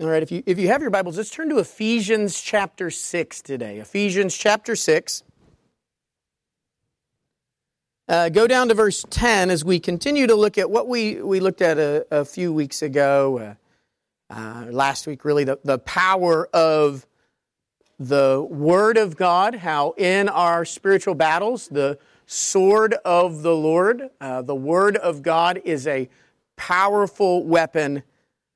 All right, if you, if you have your Bibles, let's turn to Ephesians chapter 6 today. Ephesians chapter 6. Uh, go down to verse 10 as we continue to look at what we, we looked at a, a few weeks ago, uh, uh, last week, really, the, the power of the Word of God, how in our spiritual battles, the sword of the Lord, uh, the Word of God is a powerful weapon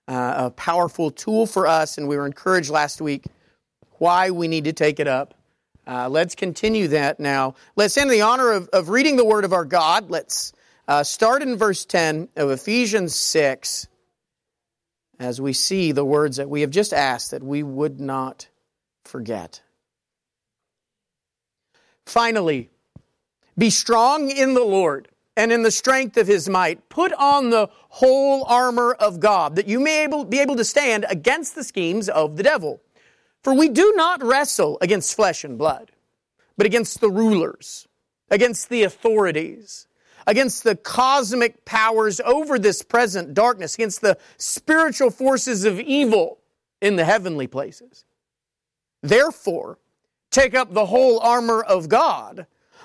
uh, a powerful tool for us, and we were encouraged last week why we need to take it up. Uh, let's continue that now. Let's end the honor of, of reading the Word of our God. Let's uh, start in verse 10 of Ephesians 6 as we see the words that we have just asked that we would not forget. Finally, be strong in the Lord and in the strength of his might. Put on the whole armor of God, that you may able, be able to stand against the schemes of the devil. For we do not wrestle against flesh and blood, but against the rulers, against the authorities, against the cosmic powers over this present darkness, against the spiritual forces of evil in the heavenly places. Therefore, take up the whole armor of God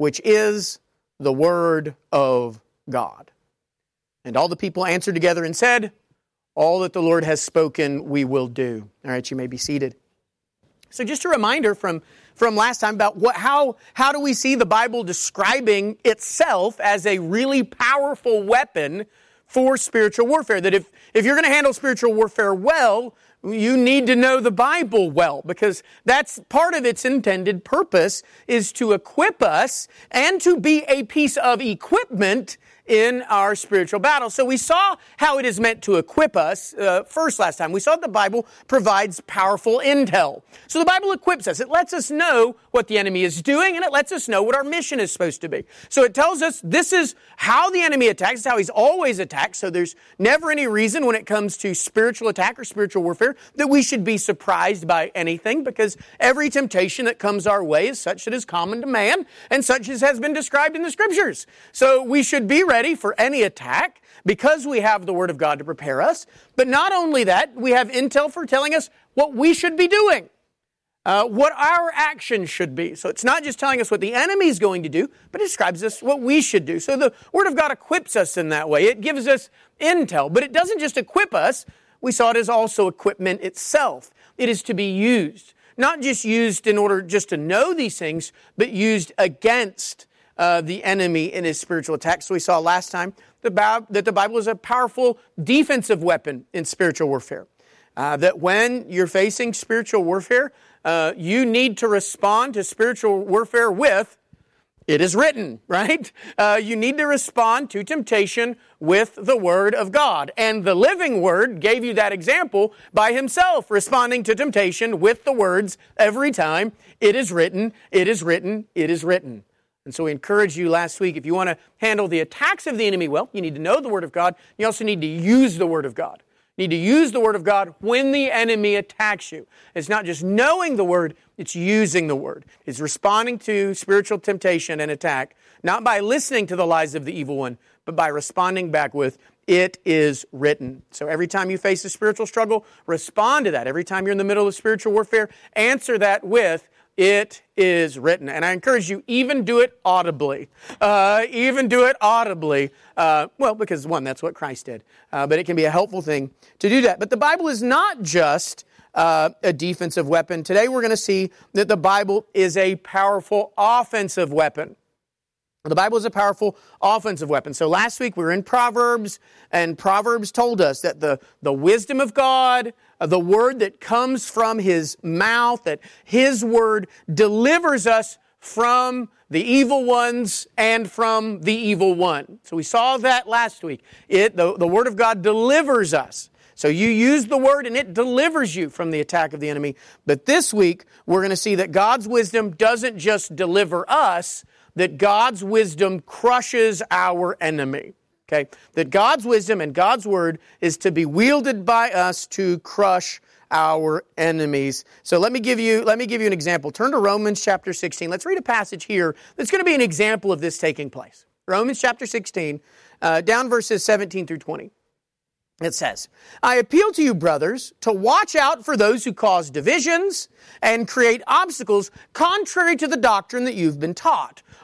which is the Word of God. And all the people answered together and said, All that the Lord has spoken, we will do. All right, you may be seated. So, just a reminder from, from last time about what, how, how do we see the Bible describing itself as a really powerful weapon for spiritual warfare? That if, if you're going to handle spiritual warfare well, you need to know the Bible well because that's part of its intended purpose is to equip us and to be a piece of equipment in our spiritual battle. So we saw how it is meant to equip us uh, first last time. We saw that the Bible provides powerful intel. So the Bible equips us. It lets us know what the enemy is doing and it lets us know what our mission is supposed to be. So it tells us this is how the enemy attacks, how he's always attacked. So there's never any reason when it comes to spiritual attack or spiritual warfare that we should be surprised by anything because every temptation that comes our way is such that is common to man and such as has been described in the scriptures. So we should be ready ready for any attack because we have the Word of God to prepare us. But not only that, we have intel for telling us what we should be doing, uh, what our action should be. So it's not just telling us what the enemy is going to do, but it describes us what we should do. So the Word of God equips us in that way. It gives us intel, but it doesn't just equip us. We saw it as also equipment itself. It is to be used. Not just used in order just to know these things, but used against uh, the enemy in his spiritual attack. So we saw last time that the Bible is a powerful defensive weapon in spiritual warfare. Uh, that when you're facing spiritual warfare, uh, you need to respond to spiritual warfare with, it is written, right? Uh, you need to respond to temptation with the Word of God. And the living Word gave you that example by Himself, responding to temptation with the words every time, it is written, it is written, it is written. And so we encourage you last week if you want to handle the attacks of the enemy well, you need to know the Word of God. You also need to use the Word of God. You need to use the Word of God when the enemy attacks you. It's not just knowing the Word, it's using the Word. It's responding to spiritual temptation and attack, not by listening to the lies of the evil one, but by responding back with, it is written. So every time you face a spiritual struggle, respond to that. Every time you're in the middle of spiritual warfare, answer that with, it is written. And I encourage you, even do it audibly. Uh, even do it audibly. Uh, well, because one, that's what Christ did. Uh, but it can be a helpful thing to do that. But the Bible is not just uh, a defensive weapon. Today we're going to see that the Bible is a powerful offensive weapon. The Bible is a powerful offensive weapon. So last week we were in Proverbs, and Proverbs told us that the, the wisdom of God, uh, the word that comes from His mouth, that His word delivers us from the evil ones and from the evil one. So we saw that last week. It, the, the word of God delivers us. So you use the word and it delivers you from the attack of the enemy. But this week, we're going to see that God's wisdom doesn't just deliver us, that God's wisdom crushes our enemy. Okay? That God's wisdom and God's word is to be wielded by us to crush our enemies. So let me give you let me give you an example. Turn to Romans chapter 16. Let's read a passage here that's going to be an example of this taking place. Romans chapter 16, uh, down verses 17 through 20. It says, I appeal to you, brothers, to watch out for those who cause divisions and create obstacles contrary to the doctrine that you've been taught.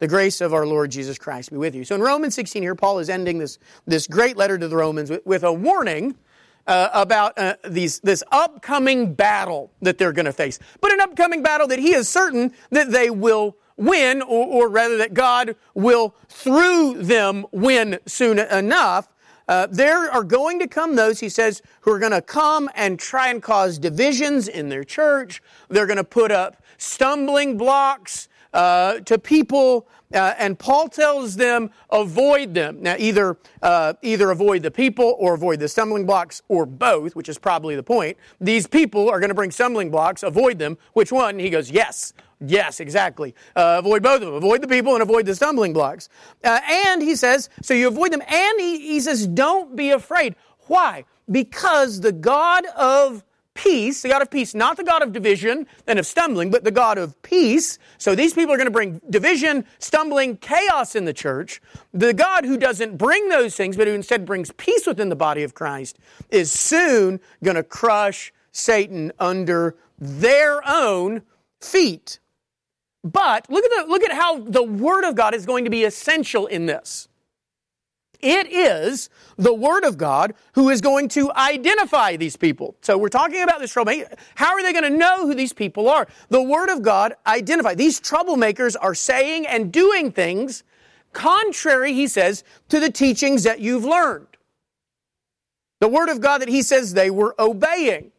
The grace of our Lord Jesus Christ be with you. So in Romans 16 here, Paul is ending this, this great letter to the Romans with, with a warning uh, about uh, these, this upcoming battle that they're going to face. But an upcoming battle that he is certain that they will win, or, or rather that God will, through them, win soon enough. Uh, there are going to come those, he says, who are going to come and try and cause divisions in their church. They're going to put up stumbling blocks uh, to people, uh, and Paul tells them avoid them. Now, either uh, either avoid the people or avoid the stumbling blocks, or both, which is probably the point. These people are going to bring stumbling blocks. Avoid them. Which one? He goes, yes. Yes, exactly. Uh, avoid both of them. Avoid the people and avoid the stumbling blocks. Uh, and he says, so you avoid them. And he, he says, don't be afraid. Why? Because the God of peace, the God of peace, not the God of division and of stumbling, but the God of peace. So these people are going to bring division, stumbling, chaos in the church. The God who doesn't bring those things, but who instead brings peace within the body of Christ, is soon going to crush Satan under their own feet. But look at, the, look at how the Word of God is going to be essential in this. It is the Word of God who is going to identify these people. So we're talking about this trouble. How are they going to know who these people are? The Word of God identify. These troublemakers are saying and doing things contrary, he says, to the teachings that you've learned. The Word of God that he says they were obeying.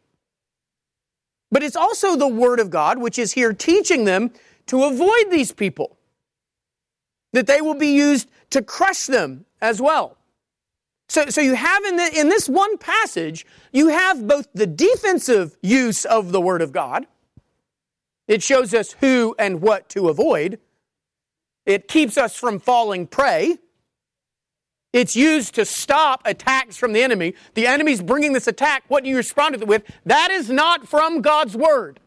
But it's also the Word of God which is here teaching them to avoid these people. That they will be used to crush them as well. So, so you have in, the, in this one passage, you have both the defensive use of the Word of God. It shows us who and what to avoid. It keeps us from falling prey. It's used to stop attacks from the enemy. The enemy's bringing this attack. What do you respond to it with? That is not from God's Word.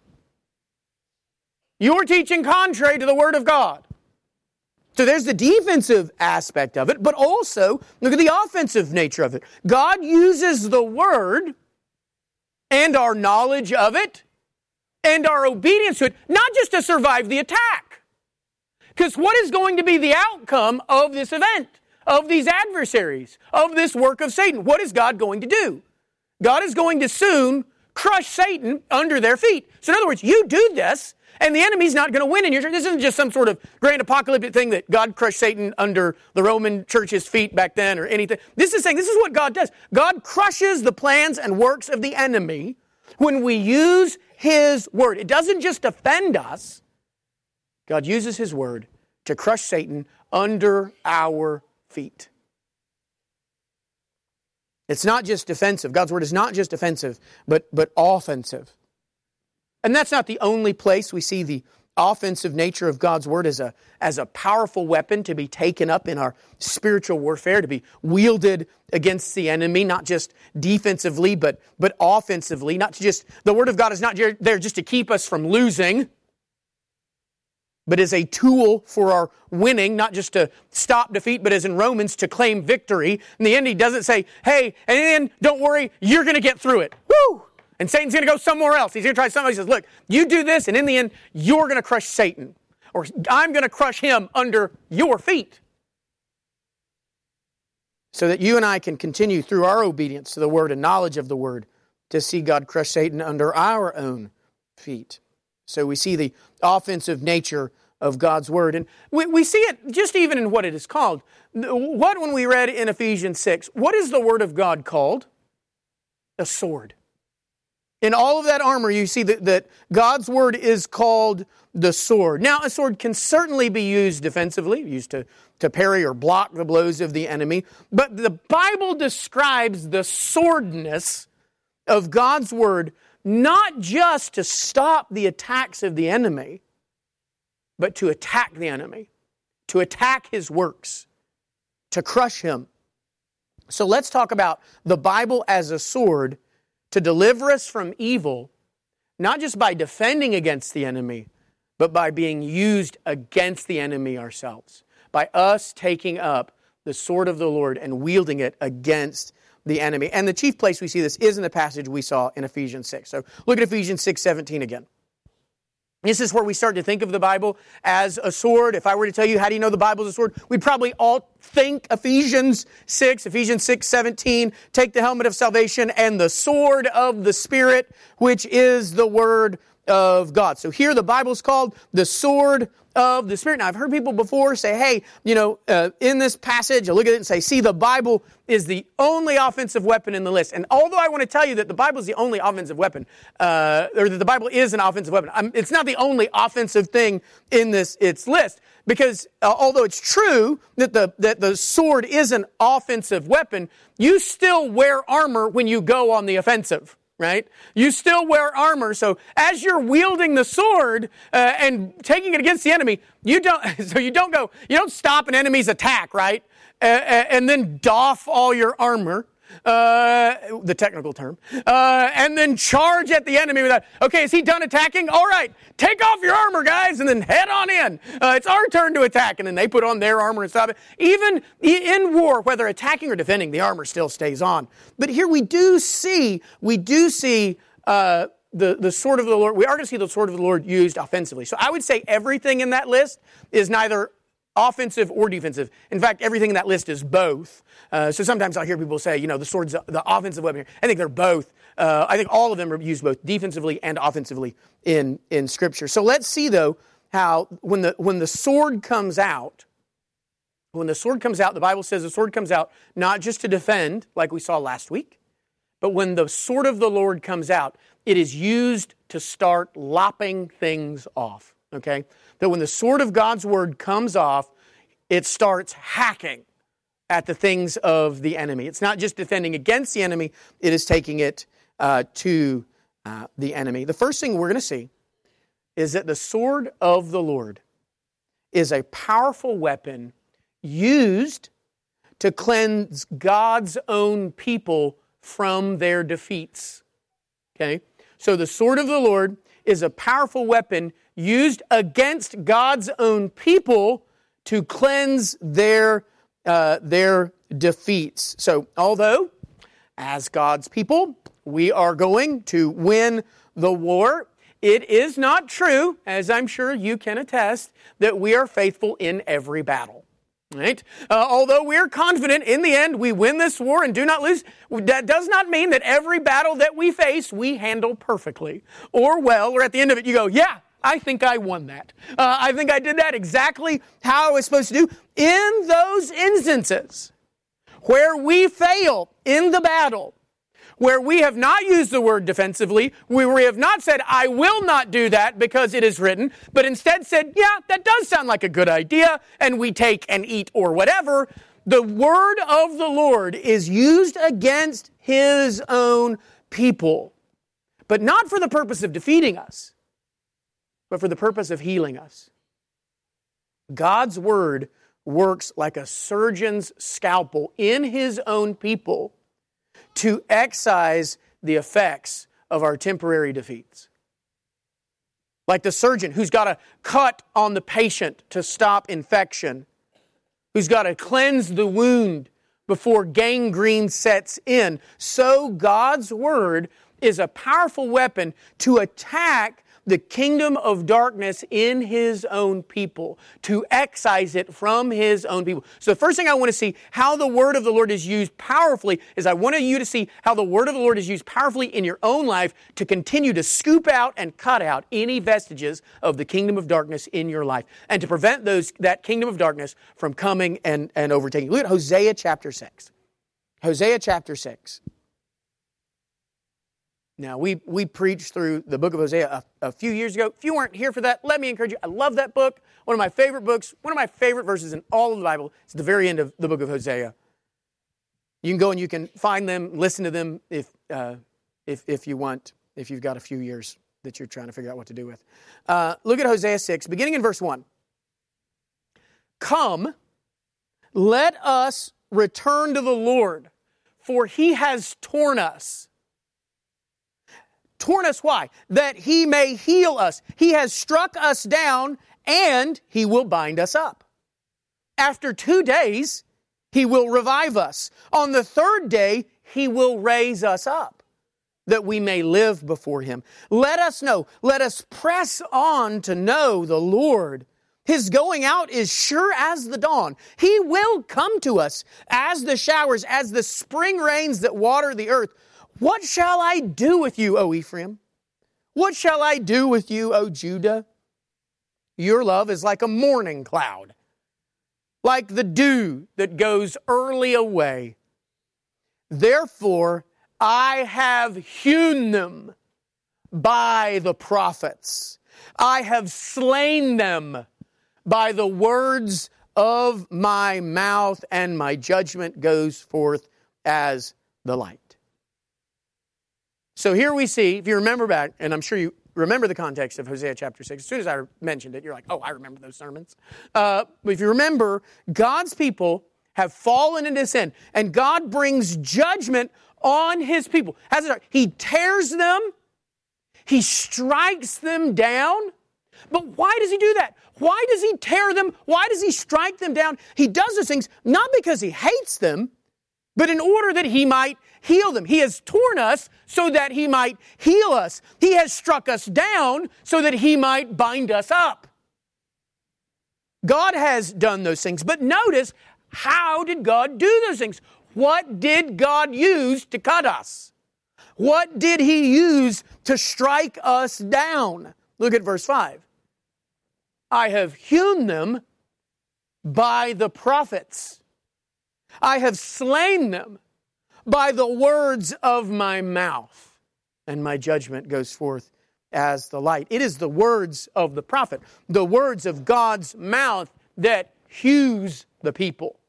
You're teaching contrary to the Word of God. So there's the defensive aspect of it, but also look at the offensive nature of it. God uses the Word and our knowledge of it and our obedience to it, not just to survive the attack. Because what is going to be the outcome of this event, of these adversaries, of this work of Satan? What is God going to do? God is going to soon crush Satan under their feet. So, in other words, you do this, and the enemy's not going to win in your church. This isn't just some sort of grand apocalyptic thing that God crushed Satan under the Roman church's feet back then or anything. This is saying this is what God does. God crushes the plans and works of the enemy when we use his word. It doesn't just offend us. God uses his word to crush Satan under our feet. It's not just defensive. God's word is not just offensive, but, but offensive. And that's not the only place we see the offensive nature of God's word as a, as a powerful weapon to be taken up in our spiritual warfare, to be wielded against the enemy, not just defensively, but, but offensively. Not just, the word of God is not there just to keep us from losing, but as a tool for our winning, not just to stop defeat, but as in Romans, to claim victory. In the end, he doesn't say, hey, and then don't worry, you're going to get through it. Woo! And Satan's going to go somewhere else. He's going to try something. He says, look, you do this, and in the end, you're going to crush Satan. Or I'm going to crush him under your feet. So that you and I can continue through our obedience to the word and knowledge of the word to see God crush Satan under our own feet. So we see the offensive nature of God's word. And we, we see it just even in what it is called. What, when we read in Ephesians 6, what is the word of God called? A sword. In all of that armor, you see that, that God's word is called the sword. Now, a sword can certainly be used defensively, used to, to parry or block the blows of the enemy, but the Bible describes the swordness of God's word not just to stop the attacks of the enemy, but to attack the enemy, to attack his works, to crush him. So let's talk about the Bible as a sword to deliver us from evil, not just by defending against the enemy, but by being used against the enemy ourselves, by us taking up the sword of the Lord and wielding it against the enemy. And the chief place we see this is in the passage we saw in Ephesians 6. So look at Ephesians 6 17 again. This is where we start to think of the Bible as a sword. If I were to tell you, how do you know the Bible is a sword? We'd probably all think Ephesians 6, Ephesians 6, 17, take the helmet of salvation and the sword of the Spirit, which is the Word of God. So here the Bible's called the sword of the Spirit. Now, I've heard people before say, hey, you know, uh, in this passage, I look at it and say, see, the Bible is the only offensive weapon in the list. And although I want to tell you that the Bible is the only offensive weapon, uh, or that the Bible is an offensive weapon, I'm, it's not the only offensive thing in this its list. Because uh, although it's true that the, that the sword is an offensive weapon, you still wear armor when you go on the offensive right? You still wear armor. So as you're wielding the sword uh, and taking it against the enemy, you don't, so you don't go, you don't stop an enemy's attack, right? Uh, and then doff all your armor uh, the technical term, uh, and then charge at the enemy with that. Okay, is he done attacking? All right, take off your armor, guys, and then head on in. Uh, it's our turn to attack. And then they put on their armor and stop it. Even in war, whether attacking or defending, the armor still stays on. But here we do see, we do see, uh, the, the sword of the Lord, we are going to see the sword of the Lord used offensively. So I would say everything in that list is neither offensive or defensive. In fact, everything in that list is both. Uh, so sometimes I'll hear people say, you know, the sword's the offensive weapon. I think they're both. Uh, I think all of them are used both defensively and offensively in, in Scripture. So let's see, though, how when the, when the sword comes out, when the sword comes out, the Bible says the sword comes out not just to defend, like we saw last week, but when the sword of the Lord comes out, it is used to start lopping things off. Okay? That when the sword of God's word comes off, it starts hacking at the things of the enemy. It's not just defending against the enemy, it is taking it uh, to uh, the enemy. The first thing we're going to see is that the sword of the Lord is a powerful weapon used to cleanse God's own people from their defeats. Okay? So the sword of the Lord is a powerful weapon used against God's own people to cleanse their uh, their defeats. So, although as God's people we are going to win the war, it is not true, as I'm sure you can attest, that we are faithful in every battle. Right? Uh, although we are confident in the end we win this war and do not lose, that does not mean that every battle that we face we handle perfectly or well, or at the end of it you go, yeah, I think I won that. Uh, I think I did that exactly how I was supposed to do. In those instances where we fail in the battle, where we have not used the word defensively, where we have not said, I will not do that because it is written, but instead said, yeah, that does sound like a good idea, and we take and eat or whatever, the word of the Lord is used against his own people, but not for the purpose of defeating us but for the purpose of healing us. God's word works like a surgeon's scalpel in his own people to excise the effects of our temporary defeats. Like the surgeon who's got to cut on the patient to stop infection, who's got to cleanse the wound before gangrene sets in. So God's word is a powerful weapon to attack the kingdom of darkness in his own people, to excise it from his own people. So the first thing I want to see how the word of the Lord is used powerfully is I want you to see how the word of the Lord is used powerfully in your own life to continue to scoop out and cut out any vestiges of the kingdom of darkness in your life and to prevent those that kingdom of darkness from coming and, and overtaking. Look at Hosea chapter 6. Hosea chapter 6. Now, we, we preached through the book of Hosea a, a, few years ago. If you weren't here for that, let me encourage you. I love that book. One of my favorite books, one of my favorite verses in all of the Bible. It's the very end of the book of Hosea. You can go and you can find them, listen to them if, uh, if, if you want, if you've got a few years that you're trying to figure out what to do with. Uh, look at Hosea 6, beginning in verse 1. Come, let us return to the Lord, for he has torn us Torn us why? That he may heal us. He has struck us down and he will bind us up. After two days, he will revive us. On the third day, he will raise us up that we may live before him. Let us know, let us press on to know the Lord. His going out is sure as the dawn. He will come to us as the showers, as the spring rains that water the earth. What shall I do with you, O Ephraim? What shall I do with you, O Judah? Your love is like a morning cloud, like the dew that goes early away. Therefore, I have hewn them by the prophets. I have slain them by the words of my mouth, and my judgment goes forth as the light. So here we see, if you remember back, and I'm sure you remember the context of Hosea chapter 6, as soon as I mentioned it, you're like, oh, I remember those sermons. Uh, if you remember, God's people have fallen into sin, and God brings judgment on his people. He tears them, he strikes them down. But why does he do that? Why does he tear them? Why does he strike them down? He does those things not because he hates them, but in order that he might heal them. He has torn us so that he might heal us. He has struck us down so that he might bind us up. God has done those things. But notice, how did God do those things? What did God use to cut us? What did he use to strike us down? Look at verse 5. I have hewn them by the prophets. I have slain them by the words of my mouth, and my judgment goes forth as the light. It is the words of the prophet, the words of God's mouth that hews the people.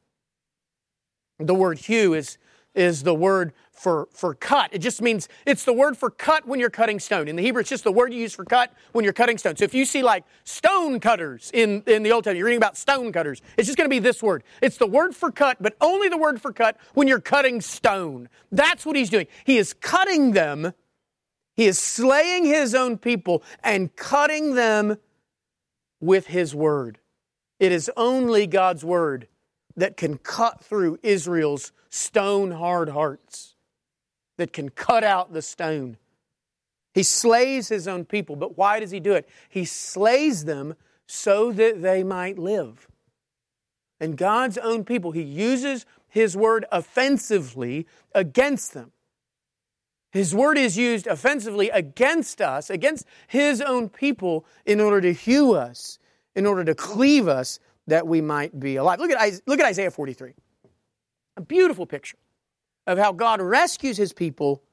The word hew is, is the word for, for cut. It just means it's the word for cut when you're cutting stone. In the Hebrew, it's just the word you use for cut when you're cutting stone. So if you see like stone cutters in, in the Old Testament, you're reading about stone cutters, it's just going to be this word. It's the word for cut, but only the word for cut when you're cutting stone. That's what he's doing. He is cutting them, he is slaying his own people and cutting them with his word. It is only God's word that can cut through Israel's stone hard hearts that can cut out the stone. He slays his own people, but why does he do it? He slays them so that they might live. And God's own people, he uses his word offensively against them. His word is used offensively against us, against his own people, in order to hew us, in order to cleave us, that we might be alive. Look at, look at Isaiah 43. A beautiful picture of how God rescues his people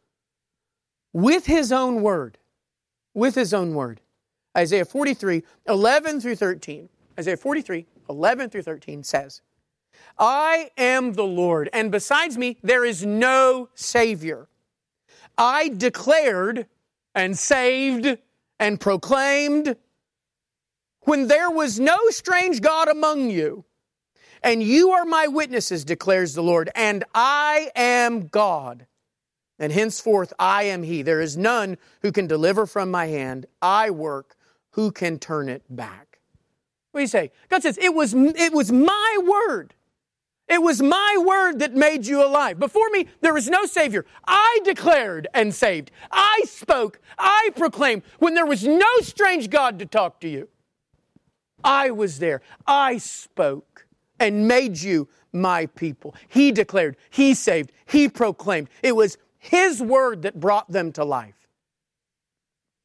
with his own word. With his own word. Isaiah 43, 11 through 13. Isaiah 43, 11 through 13 says, I am the Lord, and besides me there is no Savior. I declared and saved and proclaimed when there was no strange God among you and you are my witnesses, declares the Lord, and I am God. And henceforth I am He. There is none who can deliver from my hand. I work. Who can turn it back? What do you say? God says, it was, it was my word. It was my word that made you alive. Before me, there was no Savior. I declared and saved. I spoke. I proclaimed when there was no strange God to talk to you. I was there. I spoke and made you my people. He declared, He saved, He proclaimed. It was His word that brought them to life.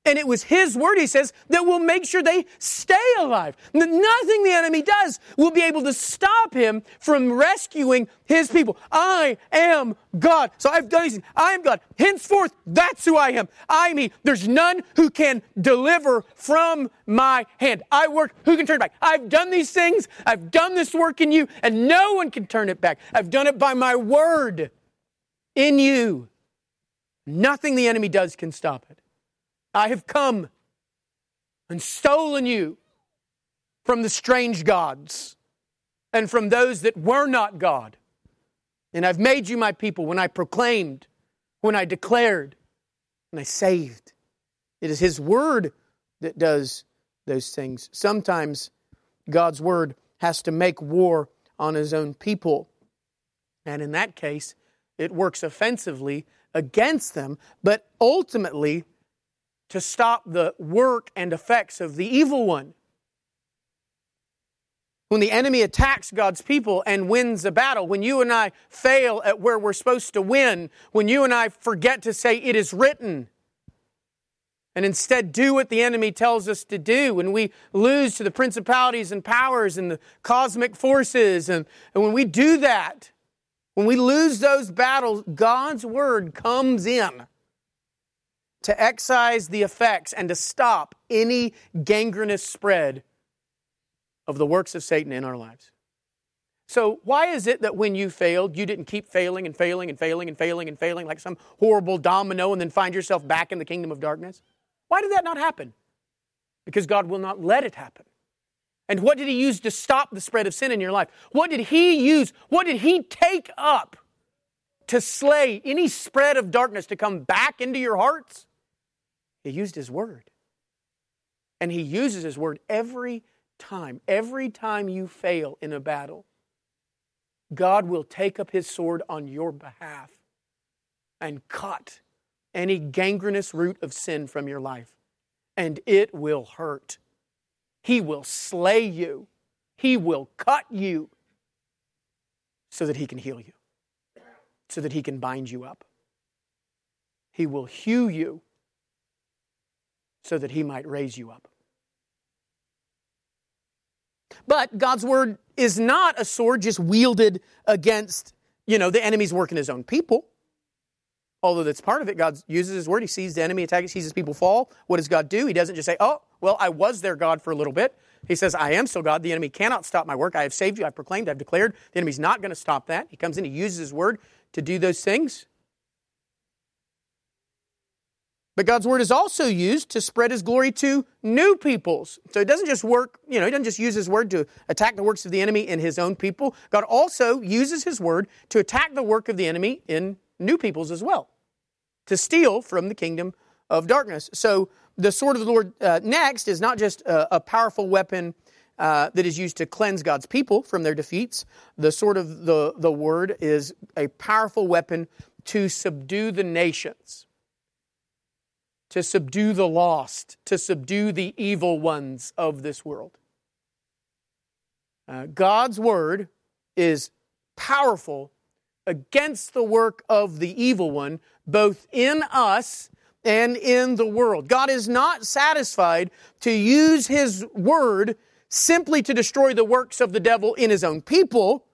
And it was His word, He says, that will make sure they stay alive. Nothing the enemy does will be able to stop Him from rescuing His people. I am God. So I've done these things. I am God. Henceforth, that's who I am. I He. There's none who can deliver from my hand. I work. Who can turn it back? I've done these things. I've done this work in you, and no one can turn it back. I've done it by my word in you. Nothing the enemy does can stop it. I have come and stolen you from the strange gods and from those that were not God. And I've made you my people when I proclaimed, when I declared, when I saved. It is His Word that does those things. Sometimes God's Word has to make war on His own people. And in that case, it works offensively against them, but ultimately to stop the work and effects of the evil one. When the enemy attacks God's people and wins a battle, when you and I fail at where we're supposed to win, when you and I forget to say, It is written, and instead do what the enemy tells us to do, when we lose to the principalities and powers and the cosmic forces, and, and when we do that, when we lose those battles, God's word comes in to excise the effects and to stop any gangrenous spread of the works of Satan in our lives. So, why is it that when you failed, you didn't keep failing and failing and failing and failing and failing like some horrible domino and then find yourself back in the kingdom of darkness? Why did that not happen? Because God will not let it happen. And what did He use to stop the spread of sin in your life? What did He use? What did He take up to slay any spread of darkness to come back into your hearts? He used His Word. And He uses His Word every time. Every time you fail in a battle, God will take up His sword on your behalf and cut any gangrenous root of sin from your life. And it will hurt. He will slay you. He will cut you so that He can heal you, so that He can bind you up. He will hew you so that he might raise you up. But God's word is not a sword just wielded against, you know, the enemy's work in his own people. Although that's part of it. God uses his word. He sees the enemy attack, he sees his people fall. What does God do? He doesn't just say, oh, well, I was their God for a little bit. He says, I am still God. The enemy cannot stop my work. I have saved you. I've proclaimed. I've declared. The enemy's not going to stop that. He comes in, he uses his word to do those things. But God's word is also used to spread his glory to new peoples. So he doesn't just work, you know, he doesn't just use his word to attack the works of the enemy in his own people. God also uses his word to attack the work of the enemy in new peoples as well, to steal from the kingdom of darkness. So the sword of the Lord uh, next is not just a, a powerful weapon uh, that is used to cleanse God's people from their defeats. The sword of the, the word is a powerful weapon to subdue the nations to subdue the lost, to subdue the evil ones of this world. Uh, God's word is powerful against the work of the evil one, both in us and in the world. God is not satisfied to use his word simply to destroy the works of the devil in his own people.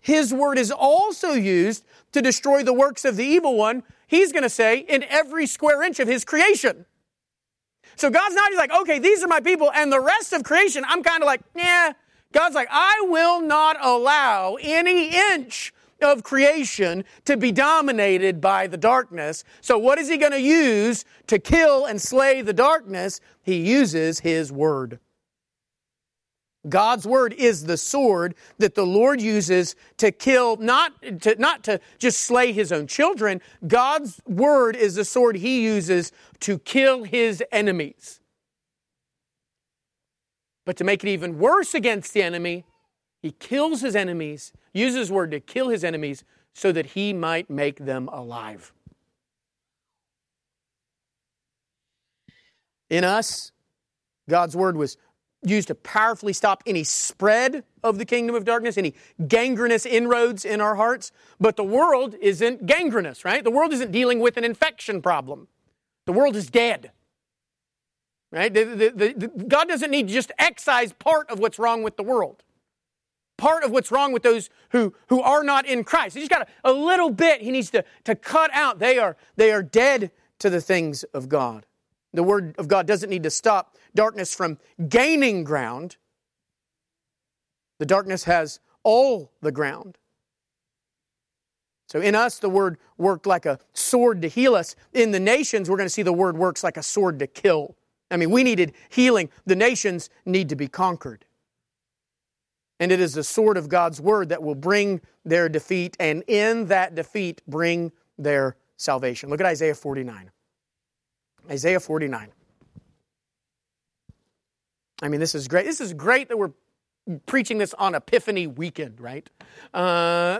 His word is also used to destroy the works of the evil one he's going to say in every square inch of his creation. So God's not just like, okay, these are my people, and the rest of creation, I'm kind of like, yeah. God's like, I will not allow any inch of creation to be dominated by the darkness. So what is he going to use to kill and slay the darkness? He uses his word. God's word is the sword that the Lord uses to kill, not to, not to just slay his own children. God's word is the sword he uses to kill his enemies. But to make it even worse against the enemy, He kills his enemies, uses his word to kill his enemies so that he might make them alive. In us, God's word was used to powerfully stop any spread of the kingdom of darkness, any gangrenous inroads in our hearts. But the world isn't gangrenous, right? The world isn't dealing with an infection problem. The world is dead. Right? The, the, the, God doesn't need to just excise part of what's wrong with the world. Part of what's wrong with those who, who are not in Christ. He's got a, a little bit he needs to, to cut out. They are, they are dead to the things of God. The Word of God doesn't need to stop darkness from gaining ground. The darkness has all the ground. So in us, the word worked like a sword to heal us. In the nations, we're going to see the word works like a sword to kill. I mean, we needed healing. The nations need to be conquered. And it is the sword of God's word that will bring their defeat, and in that defeat, bring their salvation. Look at Isaiah 49. Isaiah 49. I mean, this is great. This is great that we're preaching this on Epiphany weekend, right? Uh,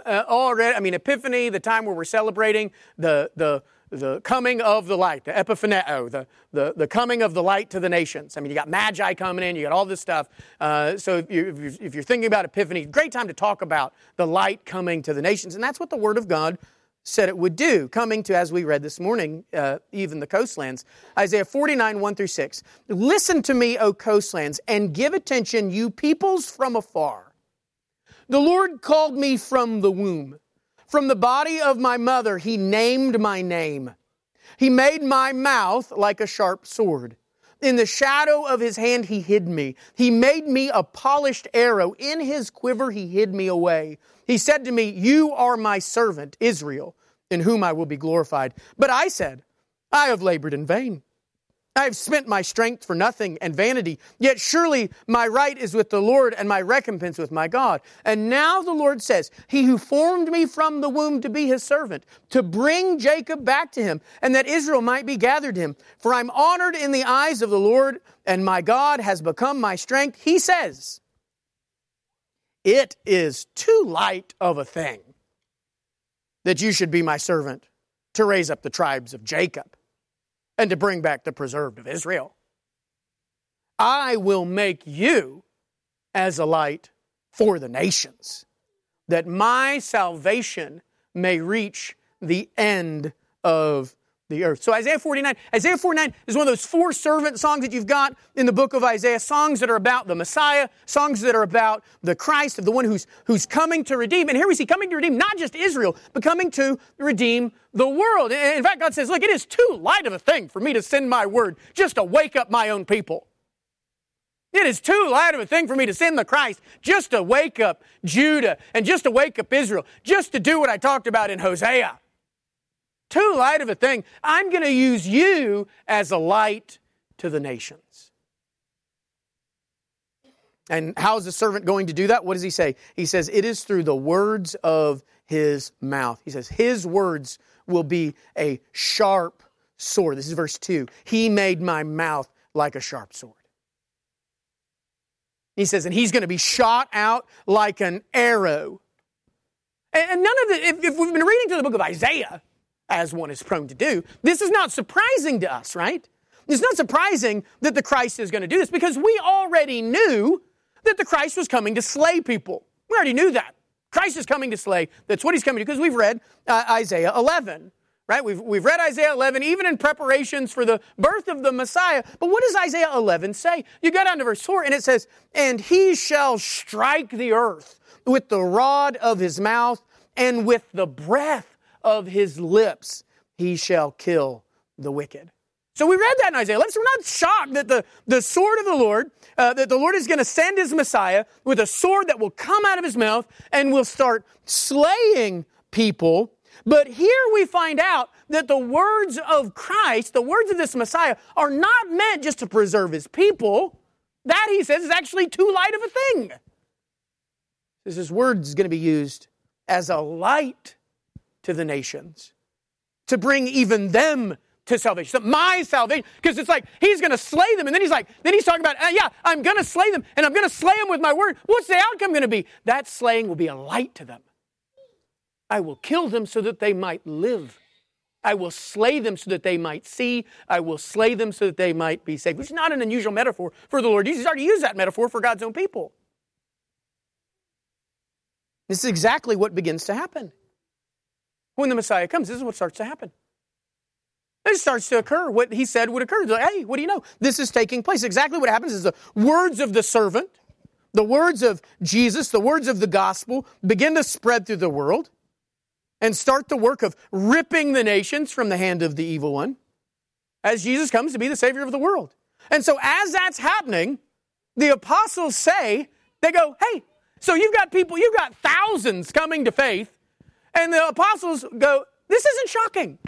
uh, already, I mean, Epiphany, the time where we're celebrating the, the, the coming of the light, the epiphaneo, the, the, the coming of the light to the nations. I mean, you got Magi coming in, you got all this stuff. Uh, so if, you, if you're thinking about Epiphany, great time to talk about the light coming to the nations. And that's what the Word of God said it would do, coming to, as we read this morning, uh, even the coastlands. Isaiah 49, 1 through 6. Listen to me, O coastlands, and give attention, you peoples from afar. The Lord called me from the womb. From the body of my mother, he named my name. He made my mouth like a sharp sword. In the shadow of his hand, he hid me. He made me a polished arrow. In his quiver, he hid me away. He said to me, You are my servant, Israel, in whom I will be glorified. But I said, I have labored in vain. I have spent my strength for nothing and vanity. Yet surely my right is with the Lord and my recompense with my God. And now the Lord says, He who formed me from the womb to be his servant, to bring Jacob back to him, and that Israel might be gathered him. For I'm honored in the eyes of the Lord, and my God has become my strength. He says, It is too light of a thing that you should be my servant to raise up the tribes of Jacob and to bring back the preserved of Israel. I will make you as a light for the nations, that my salvation may reach the end of the earth. So Isaiah 49, Isaiah 49 is one of those four servant songs that you've got in the book of Isaiah, songs that are about the Messiah, songs that are about the Christ of the one who's, who's coming to redeem. And here we see coming to redeem not just Israel, but coming to redeem the world. In fact, God says, look, it is too light of a thing for me to send my word just to wake up my own people. It is too light of a thing for me to send the Christ just to wake up Judah and just to wake up Israel, just to do what I talked about in Hosea too light of a thing. I'm going to use you as a light to the nations. And how is the servant going to do that? What does he say? He says, It is through the words of his mouth. He says, His words will be a sharp sword. This is verse 2. He made my mouth like a sharp sword. He says, and he's going to be shot out like an arrow. And none of the, if, if we've been reading through the book of Isaiah, as one is prone to do. This is not surprising to us, right? It's not surprising that the Christ is going to do this because we already knew that the Christ was coming to slay people. We already knew that. Christ is coming to slay. That's what he's coming to because we've read uh, Isaiah 11, right? We've, we've read Isaiah 11 even in preparations for the birth of the Messiah. But what does Isaiah 11 say? You go down to verse 4 and it says, And he shall strike the earth with the rod of his mouth and with the breath of his lips he shall kill the wicked. So we read that in Isaiah Let's, we're not shocked that the, the sword of the Lord, uh, that the Lord is going to send his Messiah with a sword that will come out of his mouth and will start slaying people. But here we find out that the words of Christ, the words of this Messiah, are not meant just to preserve his people. That, he says, is actually too light of a thing. His word is going to be used as a light to the nations, to bring even them to salvation. So my salvation, because it's like he's going to slay them, and then he's like, then he's talking about, uh, yeah, I'm going to slay them, and I'm going to slay them with my word. What's the outcome going to be? That slaying will be a light to them. I will kill them so that they might live. I will slay them so that they might see. I will slay them so that they might be saved, which is not an unusual metaphor for the Lord. Jesus. He's already used that metaphor for God's own people. This is exactly what begins to happen. When the Messiah comes, this is what starts to happen. It starts to occur. What he said would occur. Like, hey, what do you know? This is taking place. Exactly what happens is the words of the servant, the words of Jesus, the words of the gospel begin to spread through the world and start the work of ripping the nations from the hand of the evil one as Jesus comes to be the Savior of the world. And so, as that's happening, the apostles say, they go, hey, so you've got people, you've got thousands coming to faith, and the apostles go, this isn't shocking.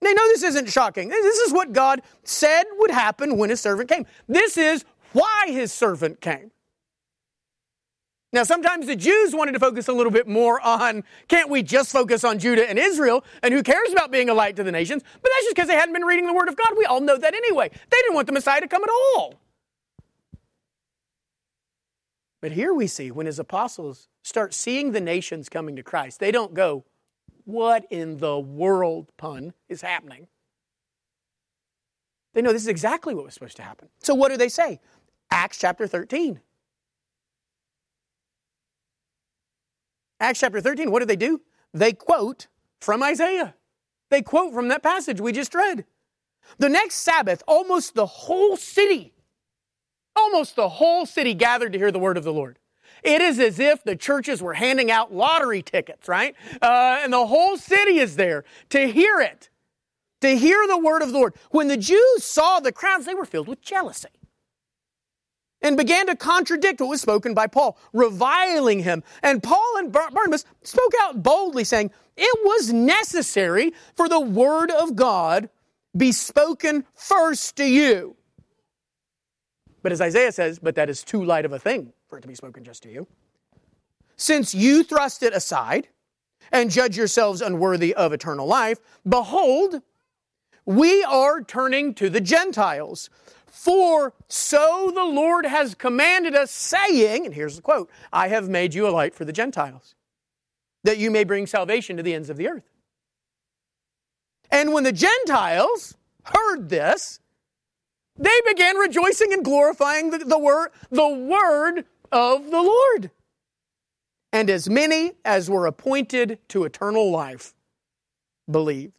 They know this isn't shocking. This is what God said would happen when his servant came. This is why his servant came. Now, sometimes the Jews wanted to focus a little bit more on can't we just focus on Judah and Israel and who cares about being a light to the nations? But that's just because they hadn't been reading the Word of God. We all know that anyway. They didn't want the Messiah to come at all. But here we see when his apostles start seeing the nations coming to Christ, they don't go, What in the world, pun, is happening? They know this is exactly what was supposed to happen. So what do they say? Acts chapter 13. Acts chapter 13, what do they do? They quote from Isaiah. They quote from that passage we just read. The next Sabbath, almost the whole city, almost the whole city gathered to hear the word of the Lord. It is as if the churches were handing out lottery tickets, right? Uh, and the whole city is there to hear it, to hear the word of the Lord. When the Jews saw the crowds, they were filled with jealousy and began to contradict what was spoken by Paul, reviling him. And Paul and Barnabas spoke out boldly, saying, It was necessary for the word of God be spoken first to you. But as Isaiah says, but that is too light of a thing for it to be spoken just to you. Since you thrust it aside and judge yourselves unworthy of eternal life, behold, we are turning to the Gentiles for so the Lord has commanded us, saying, and here's the quote I have made you a light for the Gentiles, that you may bring salvation to the ends of the earth. And when the Gentiles heard this, they began rejoicing and glorifying the, the, word, the word of the Lord. And as many as were appointed to eternal life believed.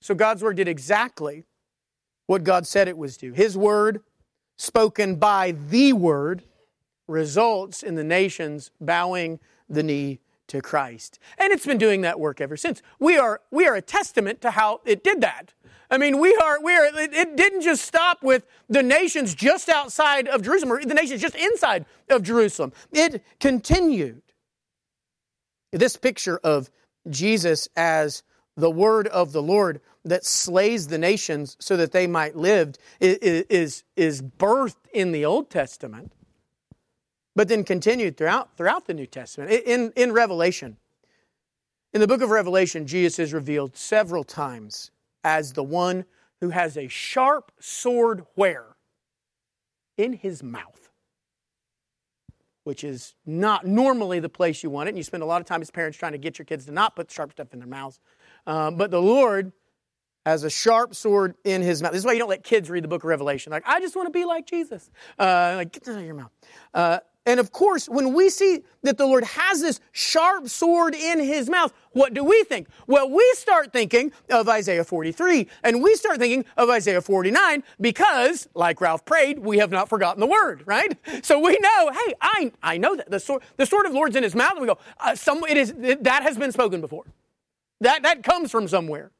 So God's word did exactly what God said it was to. His word, spoken by the word, results in the nations bowing the knee to Christ. And it's been doing that work ever since. We are, we are a testament to how it did that. I mean, we are, we are, it didn't just stop with the nations just outside of Jerusalem or the nations just inside of Jerusalem. It continued. This picture of Jesus as the word of the Lord that slays the nations so that they might live is, is birthed in the Old Testament, but then continued throughout, throughout the New Testament. In, in Revelation, in the book of Revelation, Jesus is revealed several times as the one who has a sharp sword where? In his mouth. Which is not normally the place you want it. And you spend a lot of time as parents trying to get your kids to not put sharp stuff in their mouths. Uh, but the Lord has a sharp sword in his mouth. This is why you don't let kids read the book of Revelation. Like, I just want to be like Jesus. Uh, like, get that out of your mouth. Uh, and of course, when we see that the Lord has this sharp sword in his mouth, what do we think? Well, we start thinking of Isaiah 43 and we start thinking of Isaiah 49 because, like Ralph prayed, we have not forgotten the word, right? So we know, hey, I, I know that the sword, the sword of the Lord's in his mouth. And we go, uh, some, it is, it, that has been spoken before. That, that comes from somewhere.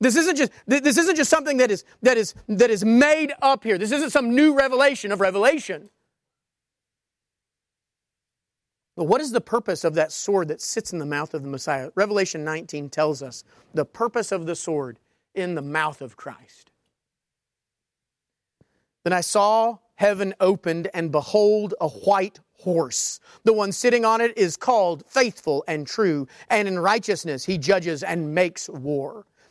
This isn't just this isn't just something that is that is that is made up here. This isn't some new revelation of revelation. But what is the purpose of that sword that sits in the mouth of the Messiah? Revelation 19 tells us the purpose of the sword in the mouth of Christ. Then I saw heaven opened, and behold, a white horse. The one sitting on it is called faithful and true, and in righteousness he judges and makes war.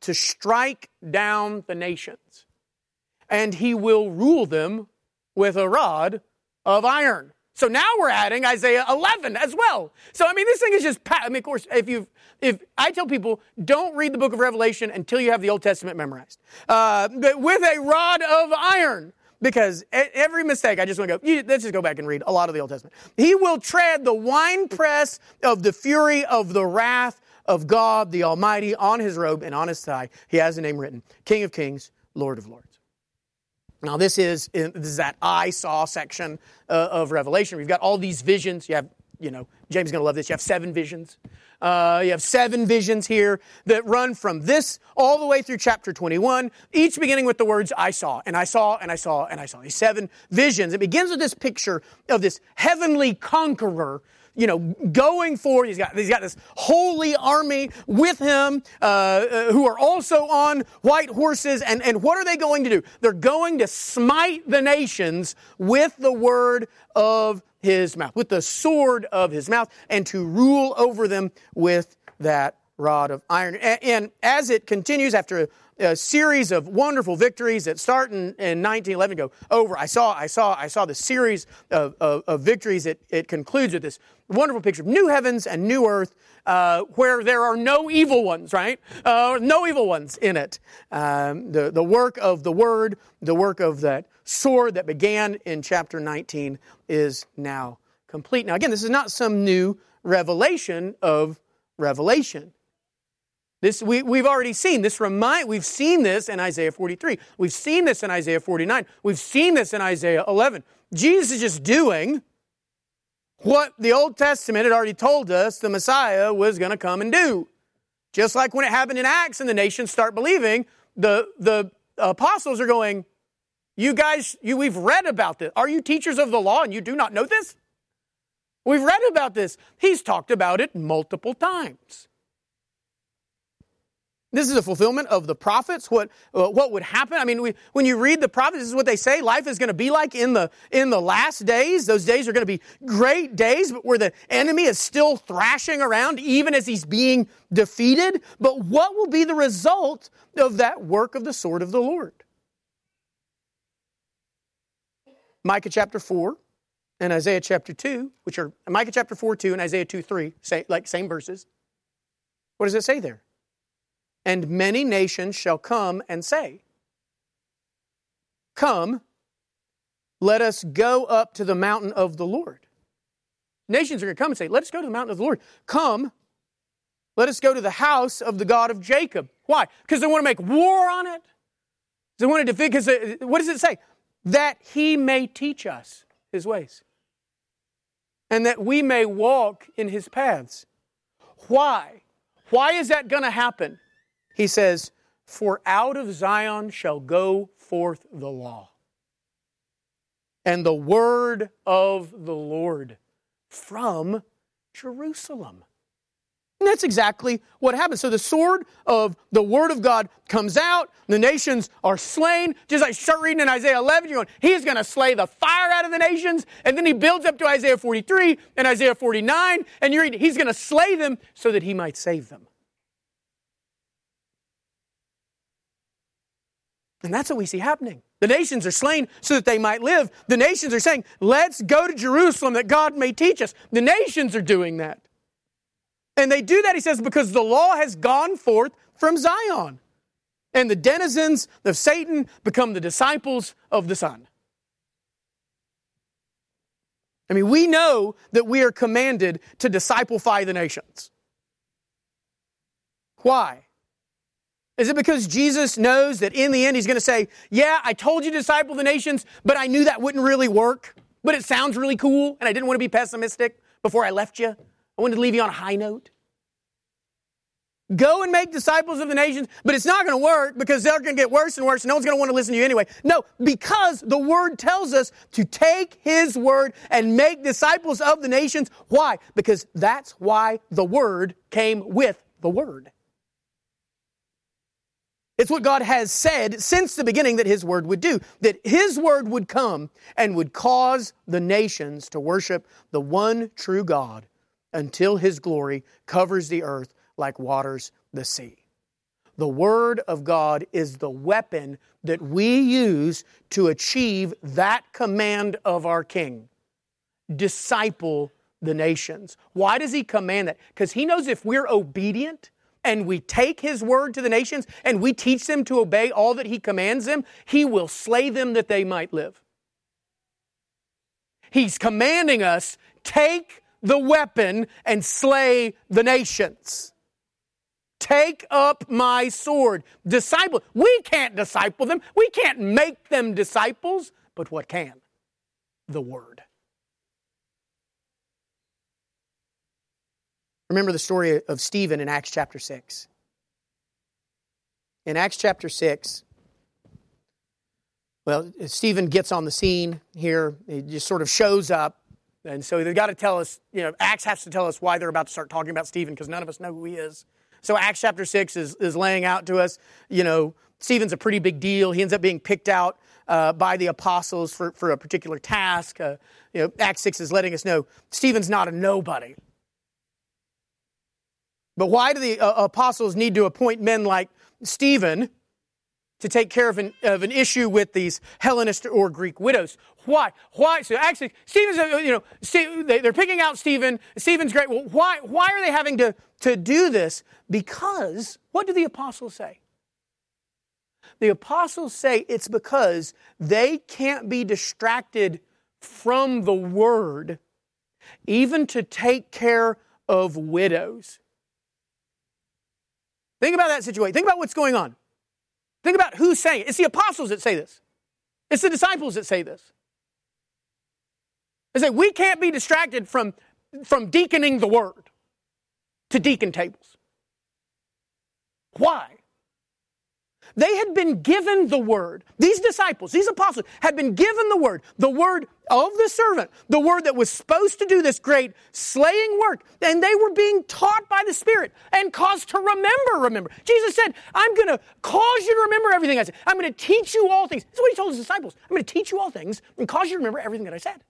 to strike down the nations. And he will rule them with a rod of iron. So now we're adding Isaiah 11 as well. So I mean, this thing is just. I mean, of course, if you if I tell people don't read the book of Revelation until you have the Old Testament memorized, uh, but with a rod of iron because every mistake, I just want to go, let's just go back and read a lot of the Old Testament. He will tread the winepress of the fury of the wrath of God the Almighty on his robe and on his thigh. He has a name written King of Kings, Lord of Lords. Now, this is, this is that I saw section uh, of Revelation. We've got all these visions. You have, you know, James is going to love this. You have seven visions. Uh, you have seven visions here that run from this all the way through chapter 21, each beginning with the words, I saw, and I saw, and I saw, and I saw. These seven visions. It begins with this picture of this heavenly conqueror you know, going forward. He's got, he's got this holy army with him uh, uh, who are also on white horses. And, and what are they going to do? They're going to smite the nations with the word of his mouth, with the sword of his mouth, and to rule over them with that rod of iron. And as it continues after a, series of wonderful victories that start in, in 1911 go over, I saw, I saw, I saw the series of, of, of victories. It, it concludes with this wonderful picture of new heavens and new earth uh, where there are no evil ones, right? Uh, no evil ones in it. Um, the, the work of the Word, the work of that sword that began in chapter 19 is now complete. Now, again, this is not some new revelation of revelation. This we, we've already seen. This remind we've seen this in Isaiah 43. We've seen this in Isaiah 49. We've seen this in Isaiah 11. Jesus is just doing what the Old Testament had already told us the Messiah was going to come and do. Just like when it happened in Acts and the nations start believing, the, the apostles are going, You guys, you, we've read about this. Are you teachers of the law and you do not know this? We've read about this. He's talked about it multiple times. This is a fulfillment of the prophets. What, uh, what would happen? I mean, we, when you read the prophets, this is what they say life is going to be like in the, in the last days. Those days are going to be great days, but where the enemy is still thrashing around, even as he's being defeated. But what will be the result of that work of the sword of the Lord? Micah chapter 4 and Isaiah chapter 2, which are Micah chapter 4, 2 and Isaiah 2, 3, say, like same verses. What does it say there? And many nations shall come and say, Come, let us go up to the mountain of the Lord. Nations are going to come and say, Let us go to the mountain of the Lord. Come, let us go to the house of the God of Jacob. Why? Because they want to make war on it. They want to defeat, because uh, what does it say? That he may teach us his ways and that we may walk in his paths. Why? Why is that going to happen? He says, For out of Zion shall go forth the law and the word of the Lord from Jerusalem. And that's exactly what happens. So the sword of the word of God comes out, the nations are slain. Just like start reading in Isaiah 11, you're going, he's going to slay the fire out of the nations. And then he builds up to Isaiah 43 and Isaiah 49, and you read, he's going to slay them so that he might save them. And that's what we see happening. The nations are slain so that they might live. The nations are saying, let's go to Jerusalem that God may teach us. The nations are doing that. And they do that, he says, because the law has gone forth from Zion. And the denizens of Satan become the disciples of the Son. I mean, we know that we are commanded to disciplefy the nations. Why? Is it because Jesus knows that in the end he's going to say, Yeah, I told you to disciple the nations, but I knew that wouldn't really work? but it sounds really cool, and I didn't want to be pessimistic before I left you. I wanted to leave you on a high note. Go and make disciples of the nations, but it's not going to work because they're going to get worse and worse. And no one's going to want to listen to you anyway. No, because the word tells us to take his word and make disciples of the nations. Why? Because that's why the word came with the word. It's what God has said since the beginning that His Word would do. That His Word would come and would cause the nations to worship the one true God until His glory covers the earth like waters the sea. The Word of God is the weapon that we use to achieve that command of our King disciple the nations. Why does He command that? Because He knows if we're obedient, and we take his word to the nations and we teach them to obey all that he commands them, he will slay them that they might live. He's commanding us take the weapon and slay the nations. Take up my sword. Disciple. We can't disciple them. We can't make them disciples. But what can? The word. Remember the story of Stephen in Acts chapter 6. In Acts chapter 6, well, Stephen gets on the scene here. He just sort of shows up. And so they've got to tell us, you know, Acts has to tell us why they're about to start talking about Stephen because none of us know who he is. So Acts chapter 6 is, is laying out to us, you know, Stephen's a pretty big deal. He ends up being picked out uh, by the apostles for, for a particular task. Uh, you know, Acts 6 is letting us know Stephen's not a nobody. But why do the uh, apostles need to appoint men like Stephen to take care of an, of an issue with these Hellenist or Greek widows? Why? Why? So actually, Stephen's, uh, you know, they're picking out Stephen. Stephen's great. Well, why, why are they having to, to do this? Because, what do the apostles say? The apostles say it's because they can't be distracted from the word, even to take care of widows. Think about that situation. Think about what's going on. Think about who's saying it. It's the apostles that say this. It's the disciples that say this. They say we can't be distracted from, from deaconing the word to deacon tables. Why? They had been given the word. These disciples, these apostles, had been given the word, the word of the servant, the word that was supposed to do this great slaying work. And they were being taught by the Spirit and caused to remember, remember. Jesus said, I'm going to cause you to remember everything I said. I'm going to teach you all things. That's what he told his disciples. I'm going to teach you all things and cause you to remember everything that I said.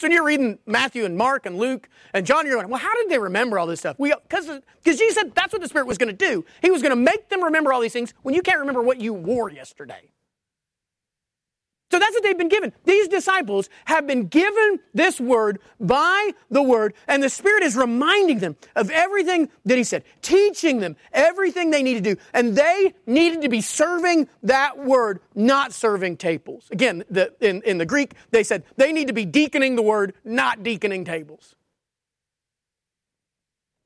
So when you're reading Matthew and Mark and Luke and John, you're going, well, how did they remember all this stuff? Because Jesus said that's what the Spirit was going to do. He was going to make them remember all these things when you can't remember what you wore yesterday. So that's what they've been given. These disciples have been given this word by the word, and the Spirit is reminding them of everything that He said, teaching them everything they need to do. And they needed to be serving that word, not serving tables. Again, the, in, in the Greek, they said they need to be deaconing the word, not deaconing tables.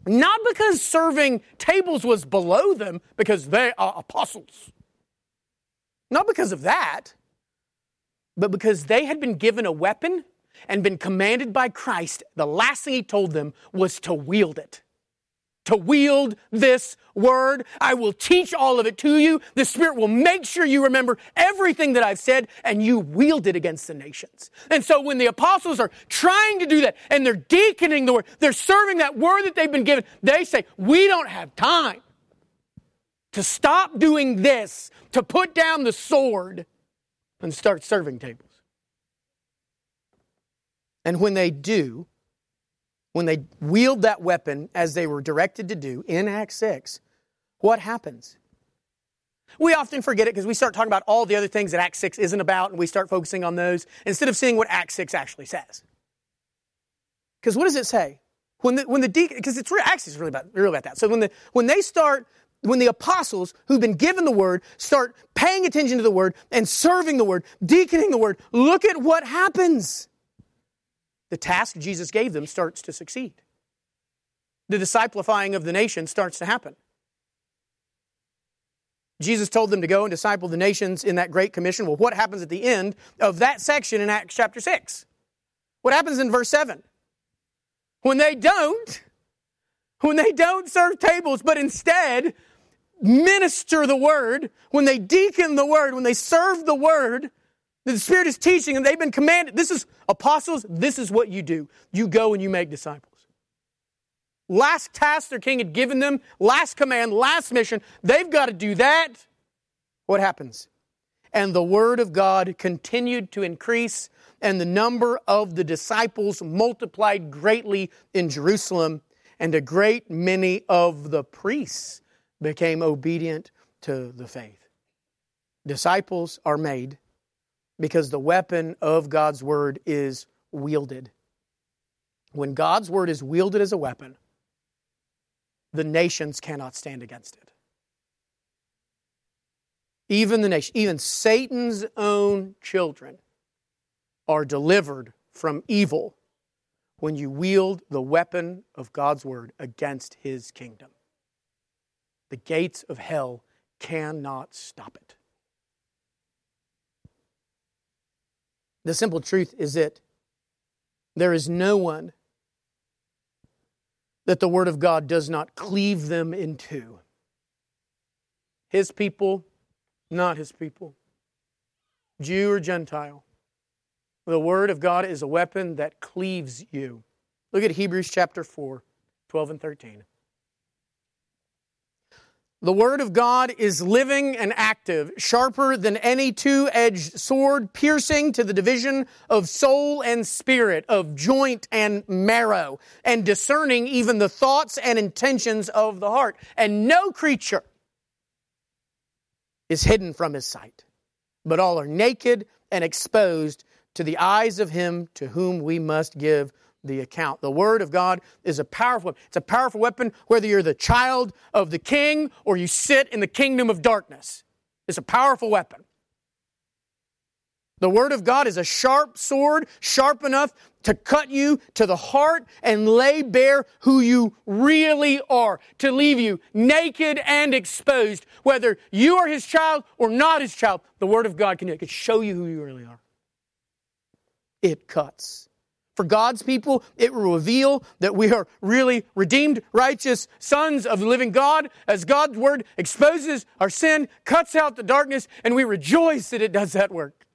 Not because serving tables was below them, because they are apostles. Not because of that but because they had been given a weapon and been commanded by Christ, the last thing he told them was to wield it. To wield this word. I will teach all of it to you. The Spirit will make sure you remember everything that I've said and you wield it against the nations. And so when the apostles are trying to do that and they're deaconing the word, they're serving that word that they've been given, they say, We don't have time to stop doing this, to put down the sword and start serving tables. And when they do, when they wield that weapon as they were directed to do in Acts 6, what happens? We often forget it because we start talking about all the other things that Acts 6 isn't about and we start focusing on those instead of seeing what Acts 6 actually says. Because what does it say? When the, when the deacon, because it's Acts is really about, really about that. So when, the, when they start when the apostles who've been given the word start paying attention to the word and serving the word, deaconing the word, look at what happens. The task Jesus gave them starts to succeed. The disciplifying of the nation starts to happen. Jesus told them to go and disciple the nations in that Great Commission. Well, what happens at the end of that section in Acts chapter 6? What happens in verse 7? When they don't, when they don't serve tables, but instead minister the word, when they deacon the word, when they serve the word, the Spirit is teaching and they've been commanded. This is apostles, this is what you do. You go and you make disciples. Last task their king had given them, last command, last mission. They've got to do that. What happens? And the word of God continued to increase, and the number of the disciples multiplied greatly in Jerusalem, and a great many of the priests became obedient to the faith. Disciples are made because the weapon of God's word is wielded. When God's word is wielded as a weapon, the nations cannot stand against it. Even the nation, even Satan's own children are delivered from evil when you wield the weapon of God's word against his kingdom. The gates of hell cannot stop it. The simple truth is that there is no one that the Word of God does not cleave them in two. His people, not His people, Jew or Gentile. The Word of God is a weapon that cleaves you. Look at Hebrews chapter 4, 12 and 13. The Word of God is living and active, sharper than any two edged sword, piercing to the division of soul and spirit, of joint and marrow, and discerning even the thoughts and intentions of the heart. And no creature is hidden from his sight, but all are naked and exposed to the eyes of him to whom we must give the account. The Word of God is a powerful weapon. It's a powerful weapon whether you're the child of the king or you sit in the kingdom of darkness. It's a powerful weapon. The Word of God is a sharp sword, sharp enough to cut you to the heart and lay bare who you really are, to leave you naked and exposed. Whether you are His child or not His child, the Word of God can, it can show you who you really are. It cuts. For God's people, it will reveal that we are really redeemed, righteous sons of the living God as God's word exposes our sin, cuts out the darkness, and we rejoice that it does that work.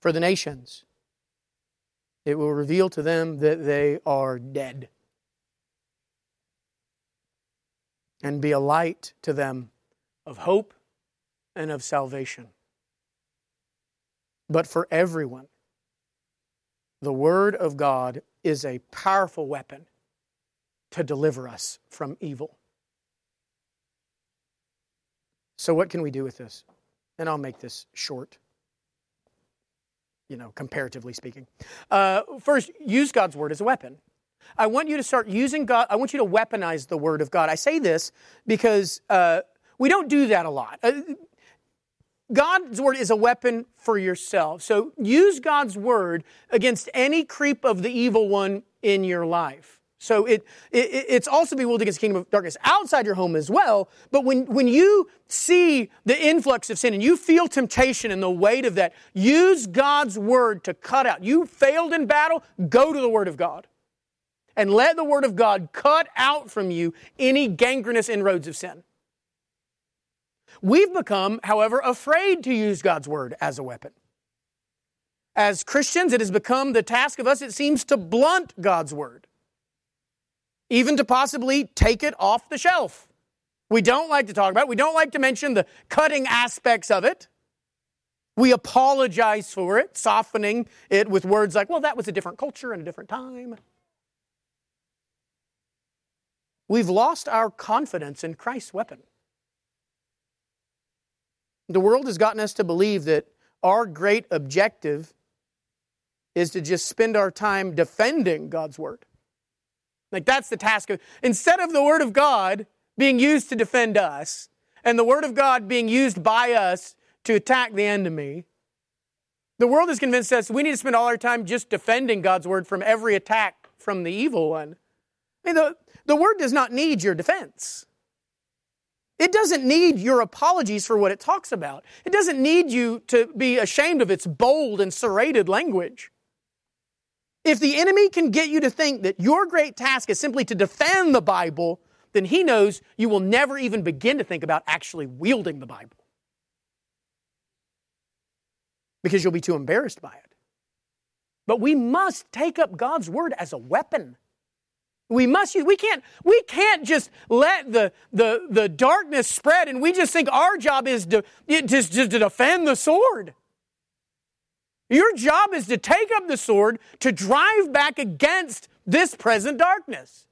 For the nations, it will reveal to them that they are dead and be a light to them of hope and of salvation. But for everyone, the Word of God is a powerful weapon to deliver us from evil. So, what can we do with this? And I'll make this short, you know, comparatively speaking. Uh, first, use God's Word as a weapon. I want you to start using God, I want you to weaponize the Word of God. I say this because uh, we don't do that a lot. Uh, God's word is a weapon for yourself. So use God's word against any creep of the evil one in your life. So it, it, it's also be bewildered against the kingdom of darkness outside your home as well. But when, when you see the influx of sin and you feel temptation and the weight of that, use God's word to cut out. You failed in battle, go to the word of God. And let the word of God cut out from you any gangrenous inroads of sin. We've become, however, afraid to use God's word as a weapon. As Christians, it has become the task of us, it seems, to blunt God's word, even to possibly take it off the shelf. We don't like to talk about it. We don't like to mention the cutting aspects of it. We apologize for it, softening it with words like, well, that was a different culture and a different time. We've lost our confidence in Christ's weapon. The world has gotten us to believe that our great objective is to just spend our time defending God's word. Like that's the task of, instead of the word of God being used to defend us and the word of God being used by us to attack the enemy, the world has convinced us we need to spend all our time just defending God's word from every attack from the evil one. I mean, the, the word does not need your defense. It doesn't need your apologies for what it talks about. It doesn't need you to be ashamed of its bold and serrated language. If the enemy can get you to think that your great task is simply to defend the Bible, then he knows you will never even begin to think about actually wielding the Bible. Because you'll be too embarrassed by it. But we must take up God's word as a weapon. We must use, we can't, we can't just let the, the, the darkness spread and we just think our job is to, just, just to defend the sword. Your job is to take up the sword to drive back against this present darkness.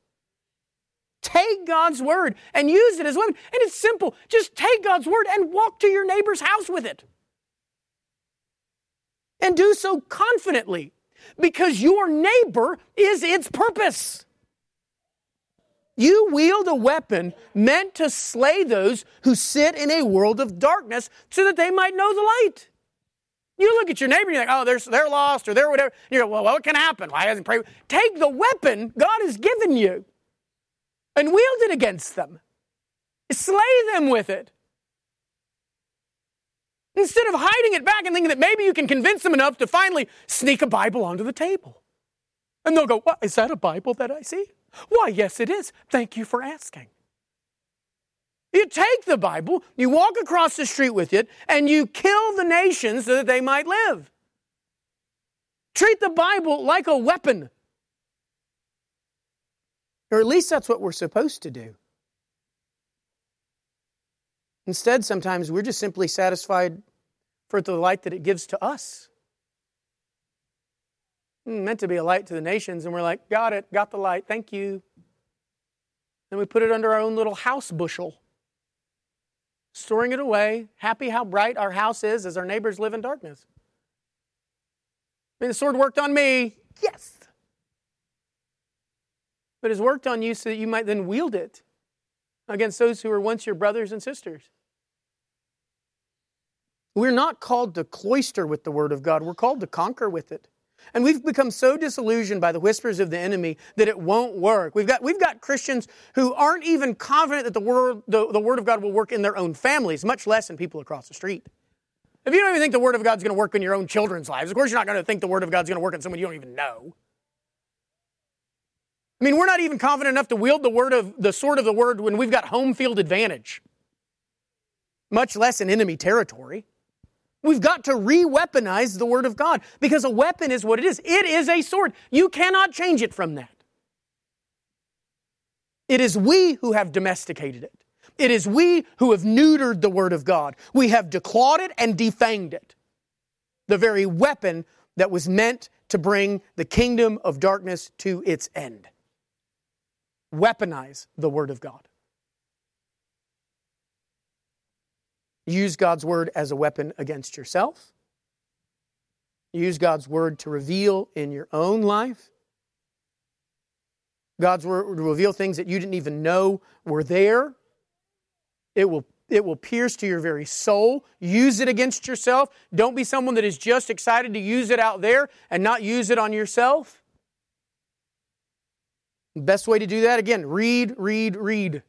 Take God's word and use it as weapon. And it's simple. Just take God's word and walk to your neighbor's house with it. And do so confidently because your neighbor is its purpose. You wield a weapon meant to slay those who sit in a world of darkness so that they might know the light. You look at your neighbor and you're like, oh, they're, they're lost or they're whatever. You go, well, what can happen? Why hasn't prayed? Take the weapon God has given you and wield it against them. Slay them with it. Instead of hiding it back and thinking that maybe you can convince them enough to finally sneak a Bible onto the table. And they'll go, what, is that a Bible that I see? Why, yes, it is. Thank you for asking. You take the Bible, you walk across the street with it, and you kill the nations so that they might live. Treat the Bible like a weapon. Or at least that's what we're supposed to do. Instead, sometimes we're just simply satisfied for the light that it gives to us. Hmm, meant to be a light to the nations, and we're like, got it, got the light, thank you. Then we put it under our own little house bushel, storing it away, happy how bright our house is as our neighbors live in darkness. I mean, the sword worked on me, yes. But it's worked on you so that you might then wield it against those who were once your brothers and sisters. We're not called to cloister with the Word of God, we're called to conquer with it. And we've become so disillusioned by the whispers of the enemy that it won't work. We've got, we've got Christians who aren't even confident that the word, the, the word of God will work in their own families, much less in people across the street. If you don't even think the Word of God's going to work in your own children's lives, of course you're not going to think the Word of God's going to work in someone you don't even know. I mean, we're not even confident enough to wield the word of the sword of the word when we've got home field advantage, much less in enemy territory. We've got to re weaponize the Word of God because a weapon is what it is. It is a sword. You cannot change it from that. It is we who have domesticated it. It is we who have neutered the Word of God. We have declawed it and defanged it. The very weapon that was meant to bring the kingdom of darkness to its end. Weaponize the Word of God. Use God's word as a weapon against yourself. Use God's word to reveal in your own life. God's word will reveal things that you didn't even know were there. It will, it will pierce to your very soul. Use it against yourself. Don't be someone that is just excited to use it out there and not use it on yourself. best way to do that, again, read, read, read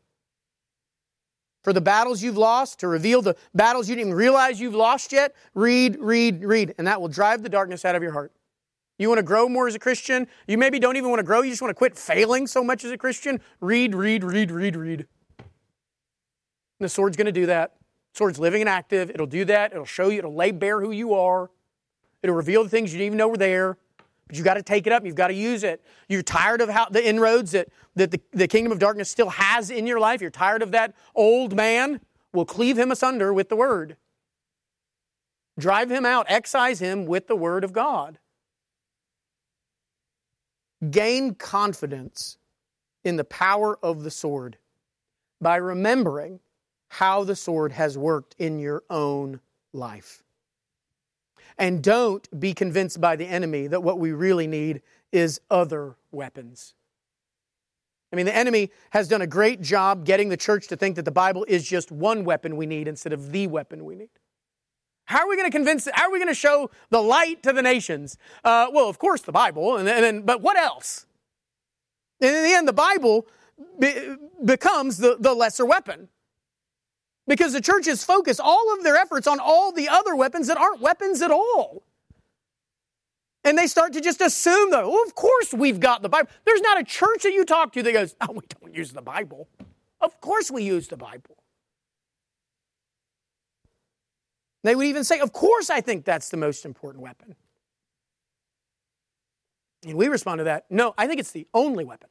for the battles you've lost, to reveal the battles you didn't even realize you've lost yet, read, read, read. And that will drive the darkness out of your heart. You want to grow more as a Christian? You maybe don't even want to grow, you just want to quit failing so much as a Christian? Read, read, read, read, read. And the sword's going to do that. Sword's living and active. It'll do that. It'll show you, it'll lay bare who you are. It'll reveal the things you didn't even know were there. But you've got to take it up. You've got to use it. You're tired of how the inroads that, that the, the kingdom of darkness still has in your life. You're tired of that old man. We'll cleave him asunder with the word. Drive him out, excise him with the word of God. Gain confidence in the power of the sword by remembering how the sword has worked in your own life. And don't be convinced by the enemy that what we really need is other weapons. I mean, the enemy has done a great job getting the church to think that the Bible is just one weapon we need instead of the weapon we need. How are we going to convince, how are we going to show the light to the nations? Uh, well, of course, the Bible, and then, but what else? And in the end, the Bible be, becomes the, the lesser weapon. Because the churches focus all of their efforts on all the other weapons that aren't weapons at all. And they start to just assume that, well, of course we've got the Bible. There's not a church that you talk to that goes, oh, we don't use the Bible. Of course we use the Bible. They would even say, of course I think that's the most important weapon. And we respond to that, no, I think it's the only weapon.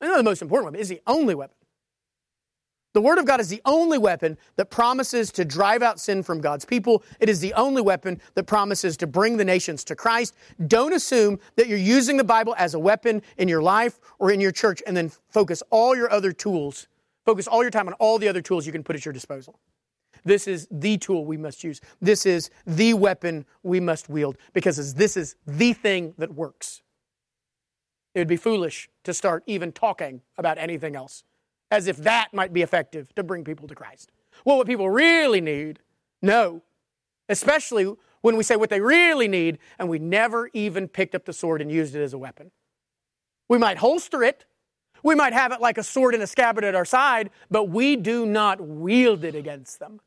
I know the most important weapon, it's the only weapon. The Word of God is the only weapon that promises to drive out sin from God's people. It is the only weapon that promises to bring the nations to Christ. Don't assume that you're using the Bible as a weapon in your life or in your church and then focus all your other tools, focus all your time on all the other tools you can put at your disposal. This is the tool we must use. This is the weapon we must wield because this is the thing that works. It would be foolish to start even talking about anything else as if that might be effective to bring people to Christ. Well, what people really need, no. Especially when we say what they really need, and we never even picked up the sword and used it as a weapon. We might holster it, we might have it like a sword in a scabbard at our side, but we do not wield it against them.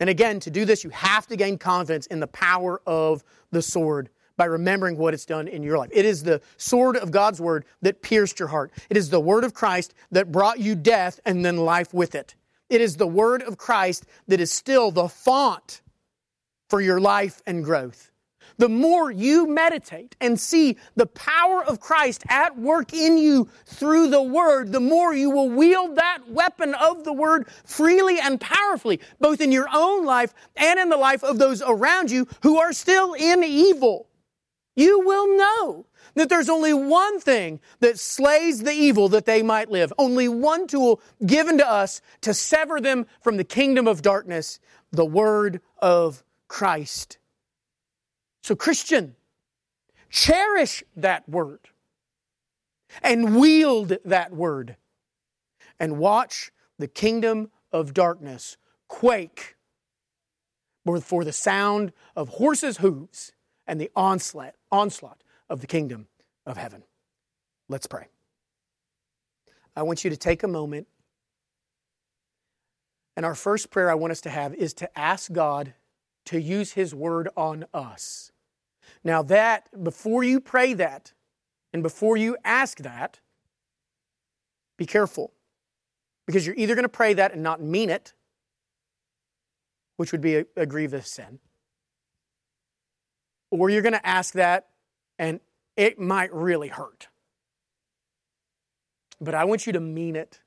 And again, to do this, you have to gain confidence in the power of the sword by remembering what it's done in your life. It is the sword of God's word that pierced your heart. It is the word of Christ that brought you death and then life with it. It is the word of Christ that is still the font for your life and growth. The more you meditate and see the power of Christ at work in you through the Word, the more you will wield that weapon of the Word freely and powerfully, both in your own life and in the life of those around you who are still in evil you will know that there's only one thing that slays the evil that they might live. Only one tool given to us to sever them from the kingdom of darkness, the word of Christ. So, Christian, cherish that word and wield that word and watch the kingdom of darkness quake for the sound of horses' hooves and the onslaught, onslaught of the kingdom of heaven. Let's pray. I want you to take a moment. And our first prayer I want us to have is to ask God to use His word on us. Now, that, before you pray that, and before you ask that, be careful. Because you're either going to pray that and not mean it, which would be a, a grievous sin, or you're going to ask that and it might really hurt. But I want you to mean it.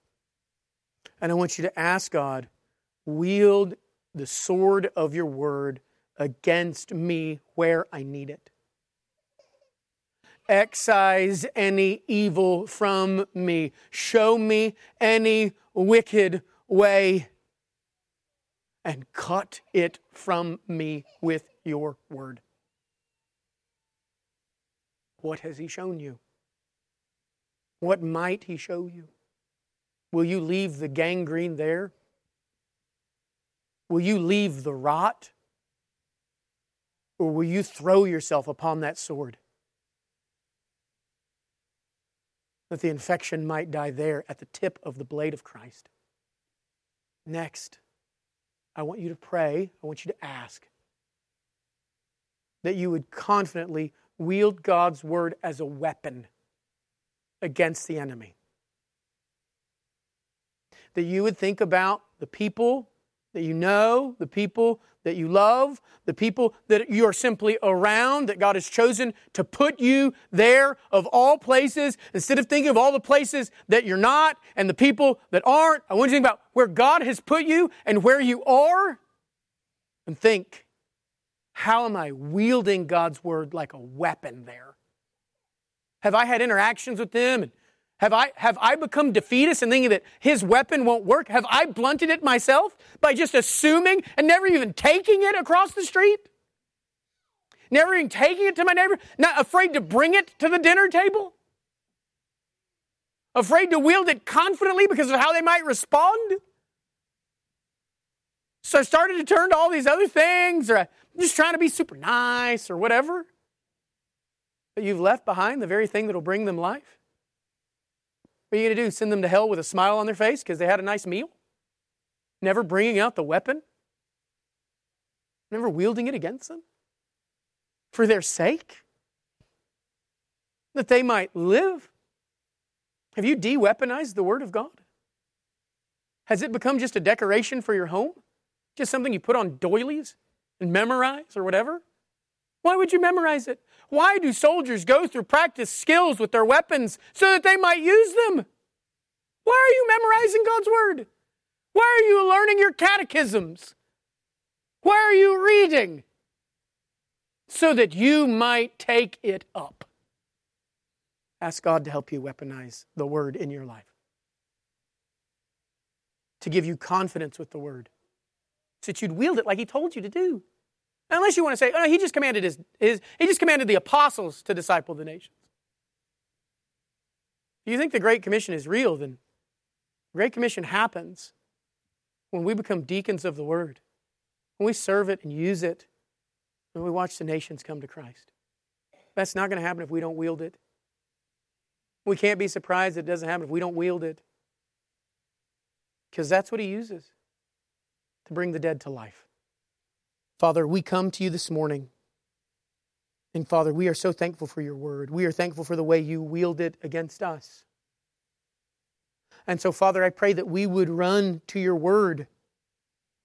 And I want you to ask God, wield the sword of your word against me where I need it. Excise any evil from me. Show me any wicked way and cut it from me with your word. What has He shown you? What might He show you? Will you leave the gangrene there? Will you leave the rot? Or will you throw yourself upon that sword? That the infection might die there at the tip of the blade of Christ. Next, I want you to pray, I want you to ask that you would confidently wield God's word as a weapon against the enemy. That you would think about the people that you know, the people that you love, the people that you are simply around, that God has chosen to put you there of all places. Instead of thinking of all the places that you're not and the people that aren't, I want you to think about where God has put you and where you are and think how am I wielding God's word like a weapon there? Have I had interactions with them? And have I, have I become defeatist and thinking that his weapon won't work? Have I blunted it myself by just assuming and never even taking it across the street? Never even taking it to my neighbor? Not afraid to bring it to the dinner table? Afraid to wield it confidently because of how they might respond? So I started to turn to all these other things, or I'm just trying to be super nice, or whatever. But you've left behind the very thing that will bring them life. What are you going to do? Send them to hell with a smile on their face because they had a nice meal? Never bringing out the weapon? Never wielding it against them? For their sake? That they might live? Have you de weaponized the Word of God? Has it become just a decoration for your home? Just something you put on doilies and memorize or whatever? Why would you memorize it? Why do soldiers go through practice skills with their weapons so that they might use them? Why are you memorizing God's Word? Why are you learning your catechisms? Why are you reading? So that you might take it up. Ask God to help you weaponize the Word in your life, to give you confidence with the Word, that you'd wield it like He told you to do. Unless you want to say, oh, no, He just commanded his, his He just commanded the apostles to disciple the nations. If you think the Great Commission is real, then the Great Commission happens when we become deacons of the Word, when we serve it and use it, when we watch the nations come to Christ. That's not going to happen if we don't wield it. We can't be surprised it doesn't happen if we don't wield it. Because that's what he uses to bring the dead to life. Father, we come to you this morning. And Father, we are so thankful for your word. We are thankful for the way you wield it against us. And so, Father, I pray that we would run to your word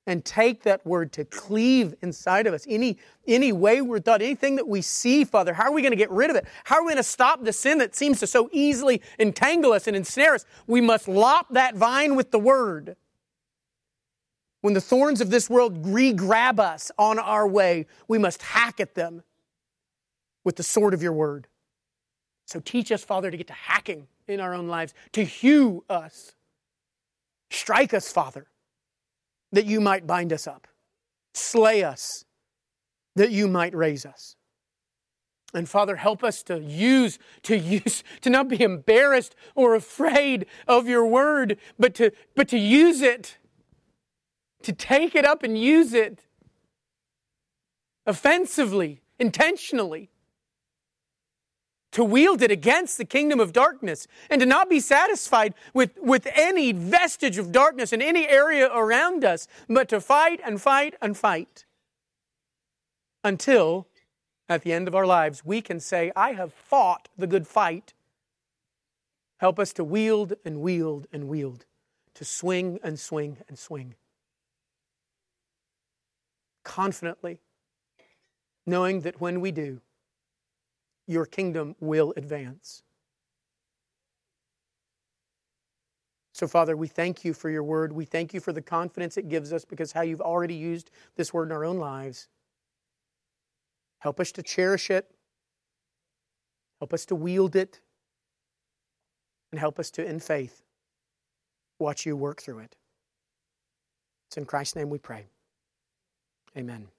and take that word to cleave inside of us. Any, any wayward thought, anything that we see, Father, how are we going to get rid of it? How are we going to stop the sin that seems to so easily entangle us and ensnare us? We must lop that vine with the word. When the thorns of this world re grab us on our way, we must hack at them with the sword of your word. So teach us, Father, to get to hacking in our own lives, to hew us. Strike us, Father that you might bind us up, slay us that you might raise us. And Father, help us to use, to use, to not be embarrassed or afraid of your word, but to, but to use it, to take it up and use it offensively, intentionally to wield it against the kingdom of darkness and to not be satisfied with, with any vestige of darkness in any area around us, but to fight and fight and fight until at the end of our lives we can say, I have fought the good fight. Help us to wield and wield and wield, to swing and swing and swing. Confidently, knowing that when we do, your kingdom will advance. So, Father, we thank you for your word. We thank you for the confidence it gives us because how you've already used this word in our own lives. Help us to cherish it, help us to wield it, and help us to, in faith, watch you work through it. It's in Christ's name we pray. Amen.